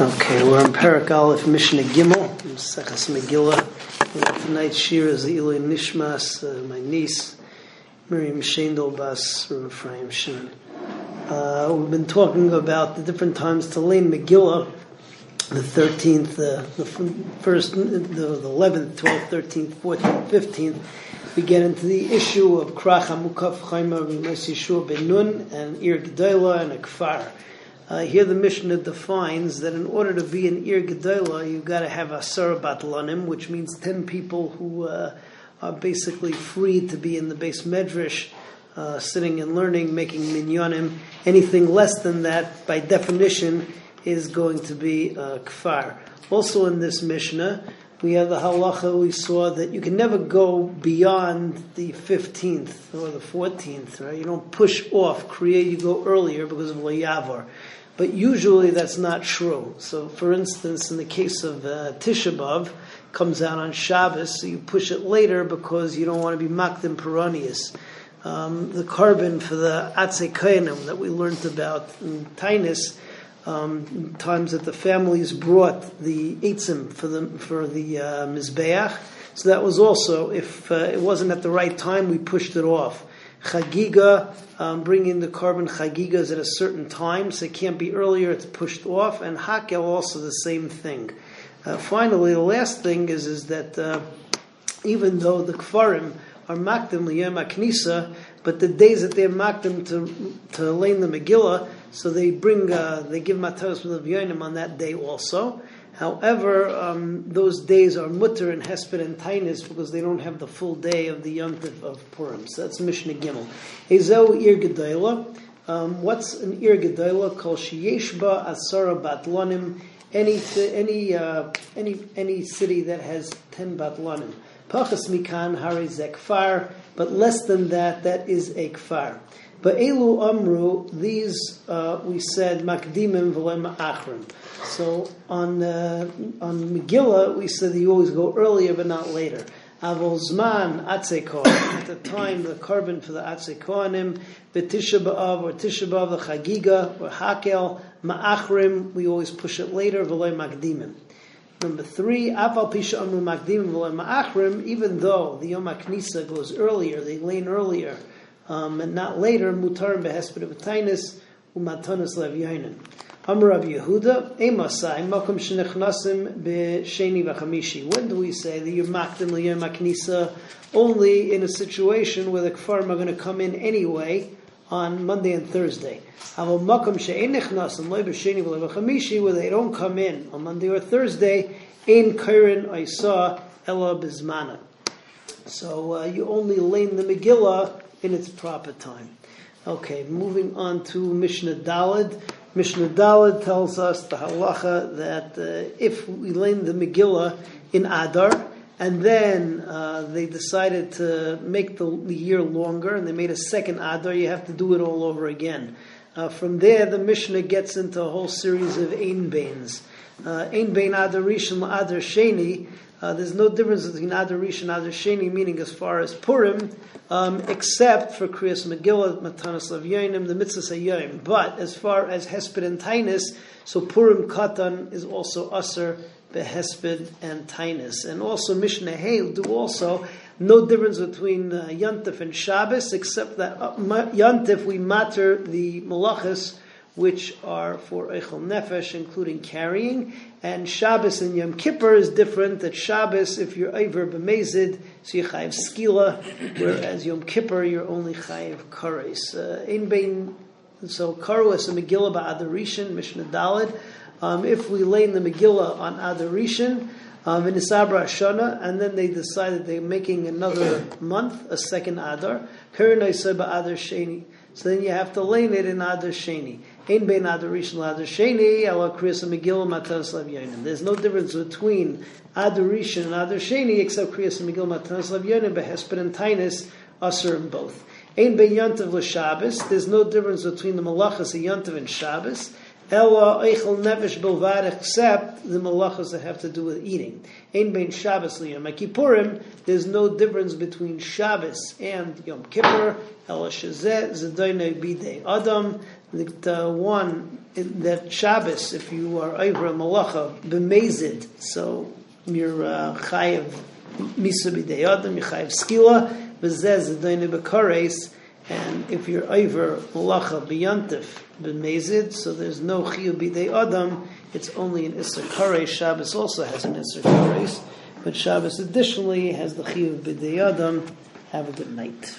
Okay, we're in Parak Aleph, Mishnah Gimel, Sechas Megillah. Tonight's shir is the Ilui Nishmas, uh, my niece, Miriam Shendel Bas, Ephraim Shin. Uh, we've been talking about the different times to learn Megillah, the 13th, uh, the first, the, the 11th, 12th, 13th, 14th, 15th. We get into the issue of Krach HaMukaf Chayma Rimes Yeshua Ben Nun and Ir G'dayla and Akfar. Uh, here the Mishnah defines that in order to be an Ir you've got to have a Batlanim, which means 10 people who uh, are basically free to be in the beis medrash, uh, sitting and learning, making minyanim. Anything less than that, by definition, is going to be uh, kfar. Also in this Mishnah, we have the halacha we saw that you can never go beyond the 15th or the 14th, right? You don't push off Kriya, you go earlier because of Layavar. But usually that's not true. So, for instance, in the case of uh, comes out on Shabbos, so you push it later because you don't want to be makdim peronius. Um, the korban for the Atze that we learned about in Tainus, um, times that the families brought the eitzim for the for the uh, mizbeach. So that was also if uh, it wasn't at the right time, we pushed it off. Chagiga, um, bringing the korban chagigas at a certain time, so it can't be earlier, it's pushed off. And hakel also the same thing. Uh, finally, the last thing is, is that uh, even though the kfarim are makdim liyem knisa, but the days that they're makdim to, to lane the Megillah, so they bring, uh, they give matos with the on that day also. However, um, those days are mutter and hesped and tainis because they don't have the full day of the yom of Purim. So that's Mishnah Gimel. Ezo ir gedayla. Um, what's an ir gedayla? Called sheyeshba asara batlanim. Any any uh, any any city that has ten batlanim. Pachas mikan hari zekfar, but less than that, that is a kfar. But elu amru, these uh, we said makdimim v'lem achrim. So on uh, on Megillah we said that you always go earlier but not later. Avol zman atzekon at the time the korban for the atzekonim v'tisha b'av or tisha b'av the chagiga or hakel ma'achrim we always push it later v'loy makdimim. Number three, even though the Yom HaKnisa goes earlier, they lane earlier, um, and not later, mutarim Behesped of Tainis, Umatanis Lev. Amr Rav Yehuda, Emasai, Makom Shenechnasim B'Sheni V'Chamishi. When do we say that you're Makdim L'Yom HaKnisa only in a situation where the Kfarim are going to come in anyway, on Monday and Thursday. Where they don't come in on Monday or Thursday, in Kairin I saw Ella Bismana. So uh, you only lane the Megillah in its proper time. Okay, moving on to Mishnah Dalad. Mishnah Dalad tells us the halacha that uh, if we lane the Megillah in Adar, and then uh, they decided to make the, the, year longer, and they made a second Adar. You have to do it all over again. Uh, from there, the Mishnah gets into a whole series of Ein Bains. Uh, ein Bain Adar Rishon Adar Sheni. Uh, there's no difference between Adar Rishon and Adar Sheni, meaning as far as Purim, um, except for Kriyas Megillah, Matanas Lav Yoinim, the Mitzvah Yoim. But as far as Hesped and Tainus, so Purim Katan is also Aser behesped and tainus. And also Mishnah Hail do also no difference between uh, Yantif and Shabbos, except that uh, Yantif we matter the malachas which are for Eichel Nefesh, including carrying, and Shabbos and Yom Kippur is different. That Shabbos, if you're Iver B'mezid, so you chayiv skila, whereas Yom Kippur you're only chayiv kares. Uh, in bein, so karu is a Megillah ba'adarishan Mishnah Dalid. Um, if we lay in the Megillah on Adarishan, um, in Isabra Shana, and then they decided they're making another month, a second Adar, Adar Sheni. So then you have to lay it in Adar Sheni. Ein bein Adar Rishon Adar Sheni, ala Kriyas Megillah Matas Lav There's no difference between Adar Rishon and Adar Sheni except Kriyas Megillah Matas Lav Yonim, Behesped and Tainus, Aser in both. Ein bein Yantav L'Shabbos, there's no difference between the Malachas of Yantav and Shabbos. Ella eichel nefesh bilvad, except the malachas that have to do with eating. Ein bein Shabbos liyom Kippurim. There's no difference between Shabbos and Yom Kippur. Ella shezeh zedoyne bidei adam. uh, one that Shabbos, if you are over malacha b'mezid, so you're uh, misa b'dei adam, you're chayiv skila, v'zeh zedoyne b'kares, and if you're over malacha b'yantif b'mezid, so there's no chiyuv b'dei adam, it's only an isser. Shabbos also has an isser but Shabbos additionally has the chiyuv b'dei adam. Have a good night.